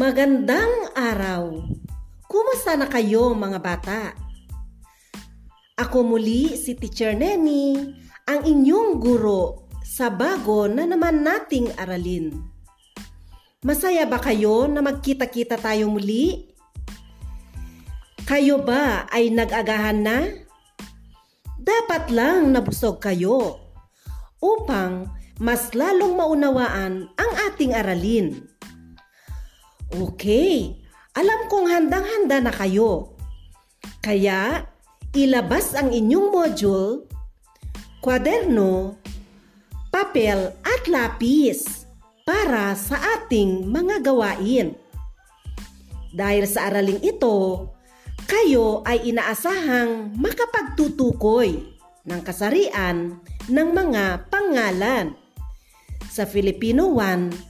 Magandang araw! Kumusta na kayo mga bata? Ako muli si Teacher Neni, ang inyong guro sa bago na naman nating aralin. Masaya ba kayo na magkita-kita tayo muli? Kayo ba ay nag-agahan na? Dapat lang nabusog kayo upang mas lalong maunawaan ang ating aralin. Okay, alam kong handang-handa na kayo. Kaya, ilabas ang inyong module, kwaderno, papel at lapis para sa ating mga gawain. Dahil sa araling ito, kayo ay inaasahang makapagtutukoy ng kasarian ng mga pangalan. Sa Filipino 1,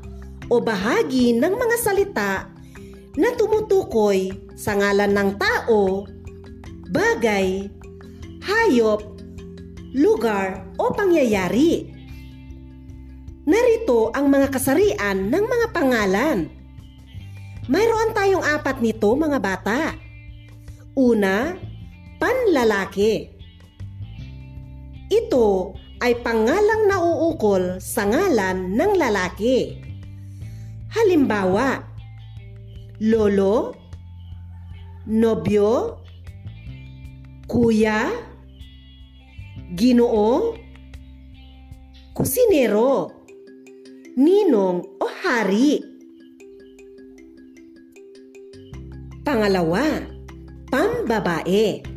o bahagi ng mga salita na tumutukoy sa ngalan ng tao, bagay, hayop, lugar o pangyayari. Narito ang mga kasarian ng mga pangalan. Mayroon tayong apat nito mga bata. Una, panlalaki. Ito ay pangalang nauukol sa ngalan ng lalaki. Halimbawa, lolo, nobyo, kuya, ginoo, kusinero, ninong o hari. Pangalawa, pambabae.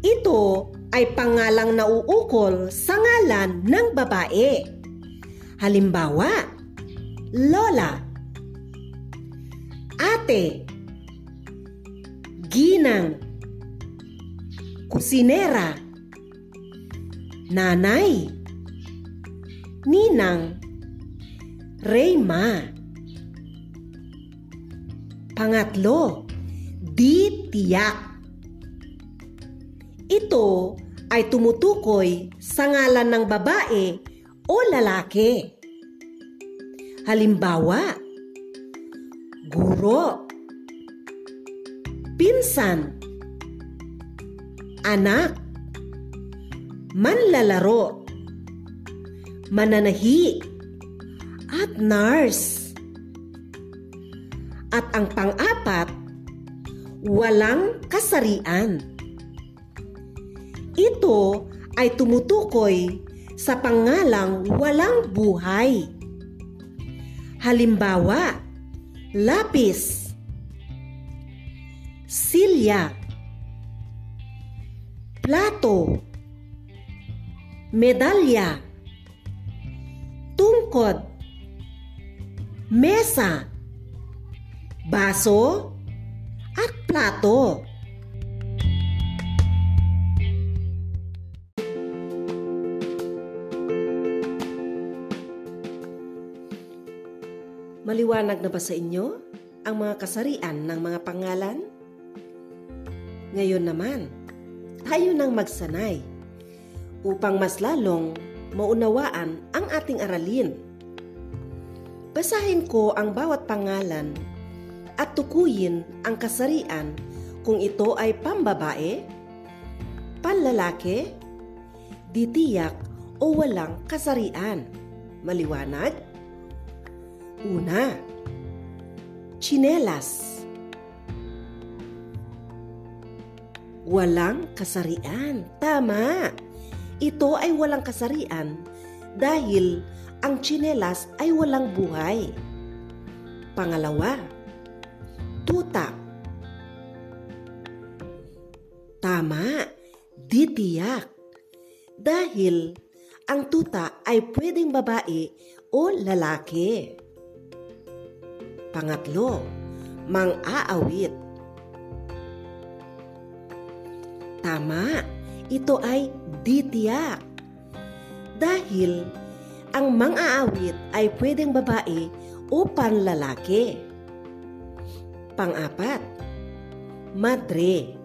Ito ay pangalang nauukol sa ngalan ng babae. Halimbawa, Lola. Ate. Ginang. Kusinera. Nanay. Ninang. Reyma. Pangatlo. Di Ito ay tumutukoy sa ngalan ng babae o lalaki. Halimbawa, guro, pinsan, anak, manlalaro, mananahi, at nurse. At ang pang-apat, walang kasarian. Ito ay tumutukoy sa pangalang walang buhay. Halimbawa, lapis, silya, plato, medalya, tungkod, mesa, baso, at plato. Maliwanag na ba sa inyo ang mga kasarian ng mga pangalan? Ngayon naman, tayo nang magsanay upang mas lalong maunawaan ang ating aralin. Basahin ko ang bawat pangalan at tukuyin ang kasarian kung ito ay pambabae, panlalaki, ditiyak o walang kasarian. Maliwanag? Una, chinelas. Walang kasarian. Tama. Ito ay walang kasarian dahil ang chinelas ay walang buhay. Pangalawa, tuta. Tama, ditiyak. Dahil ang tuta ay pwedeng babae o lalaki. Pangatlo, mang-aawit. Tama, ito ay ditiyak. Dahil ang mang-aawit ay pwedeng babae o panlalaki. Pang-apat, madre.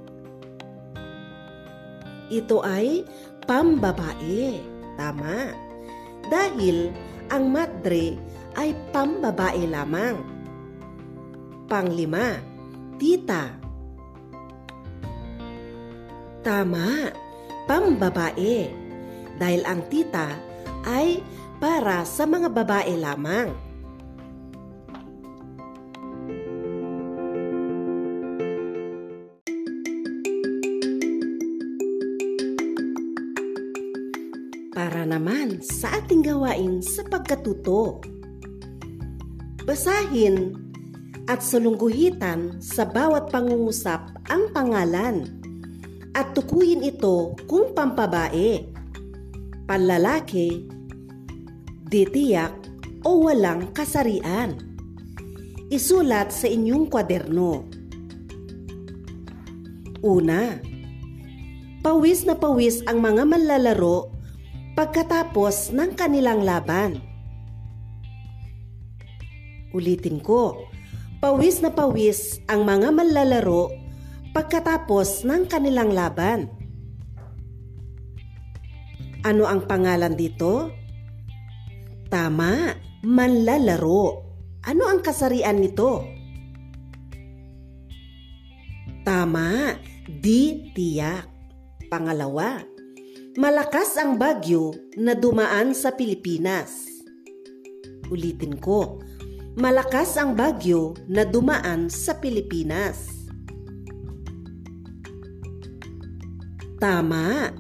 Ito ay pambabae. Tama. Dahil ang madre ay pambabae lamang. Panglima, tita. Tama, pambabae. Dahil ang tita ay para sa mga babae lamang. Para naman sa ating gawain sa pagkatuto. Basahin at sulungguhitan sa bawat pangungusap ang pangalan at tukuyin ito kung pampabae, panlalaki, ditiyak o walang kasarian. Isulat sa inyong kwaderno. Una, pawis na pawis ang mga manlalaro pagkatapos ng kanilang laban. Ulitin ko, pawis na pawis ang mga manlalaro pagkatapos ng kanilang laban. Ano ang pangalan dito? Tama, manlalaro. Ano ang kasarian nito? Tama, di tiyak. Pangalawa, malakas ang bagyo na dumaan sa Pilipinas. Ulitin ko, malakas ang bagyo na dumaan sa Pilipinas. Tama,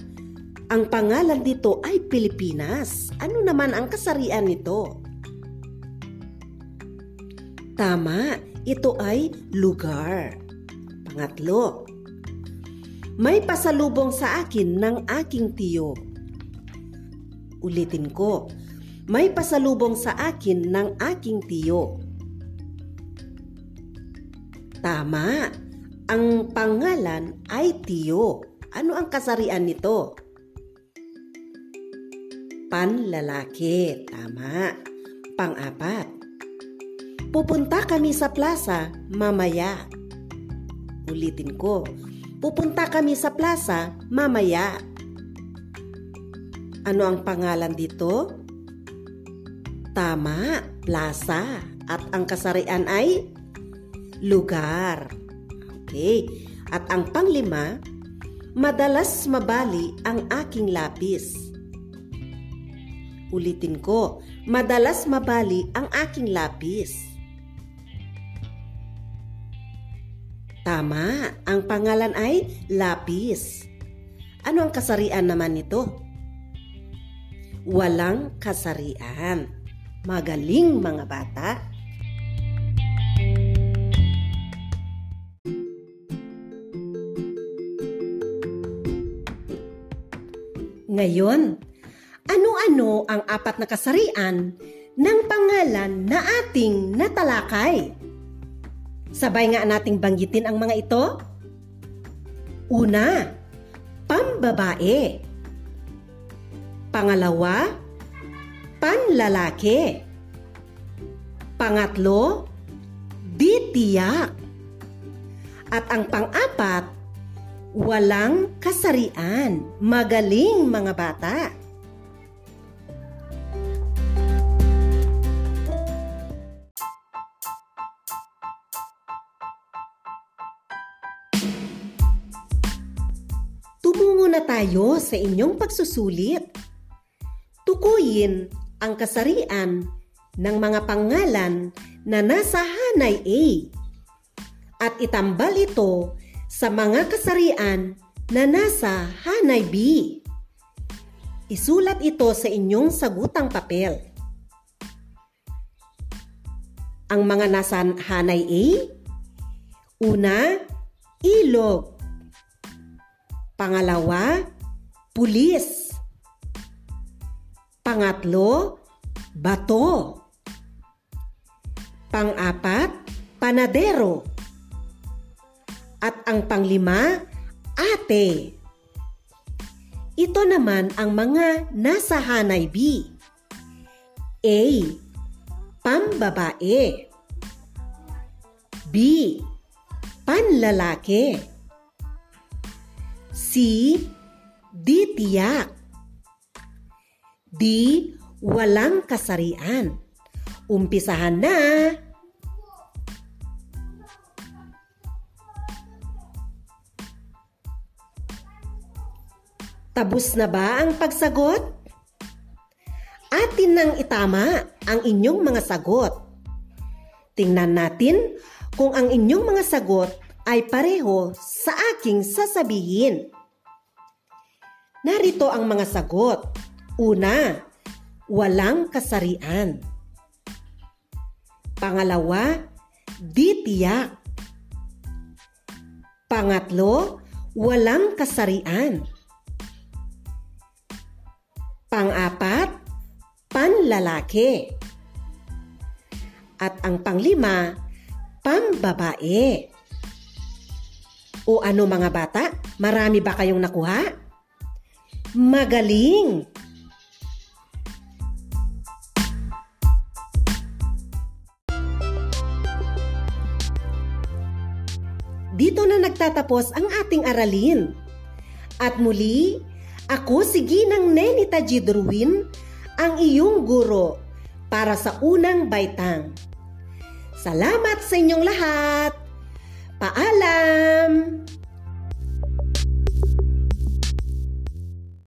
ang pangalan dito ay Pilipinas. Ano naman ang kasarian nito? Tama, ito ay lugar. Pangatlo, may pasalubong sa akin ng aking tiyo. Ulitin ko, may pasalubong sa akin ng aking tiyo. Tama, ang pangalan ay tiyo. Ano ang kasarian nito? Panlalaki, tama. Pang-apat, pupunta kami sa plaza mamaya. Ulitin ko, pupunta kami sa plaza mamaya. Ano ang pangalan dito? Tama, plaza. At ang kasarian ay lugar. Okay. At ang panglima, madalas mabali ang aking lapis. Ulitin ko, madalas mabali ang aking lapis. Tama, ang pangalan ay lapis. Ano ang kasarian naman nito? Walang kasarian. Magaling mga bata. Ngayon, ano-ano ang apat na kasarian ng pangalan na ating natalakay? Sabay nga nating banggitin ang mga ito. Una, pambabae. Pangalawa, panlalaki. Pangatlo, ditiyak. At ang pang-apat, walang kasarian. Magaling mga bata. Tumungo na tayo sa inyong pagsusulit. Tukuyin ang kasarian ng mga pangalan na nasa hanay A at itambal ito sa mga kasarian na nasa hanay B. Isulat ito sa inyong sagutang papel. Ang mga nasa hanay A, una, ilog. Pangalawa, pulis. Pangatlo, bato. Pang-apat, panadero. At ang panglima, ate. Ito naman ang mga nasa hanay B. A. Pambabae. B. Panlalaki. C. Di. Walang kasarian. Umpisahan na! Tabos na ba ang pagsagot? Atin nang itama ang inyong mga sagot. Tingnan natin kung ang inyong mga sagot ay pareho sa aking sasabihin. Narito ang mga sagot. Una, walang kasarian. Pangalawa, di tiyak. Pangatlo, walang kasarian. Pang-apat, panlalaki. At ang panglima, pambabae. O ano mga bata, marami ba kayong nakuha? Magaling! Dito na nagtatapos ang ating aralin. At muli, ako si Ginang Nenita Jidruin, ang iyong guro para sa unang baitang. Salamat sa inyong lahat! Paalam!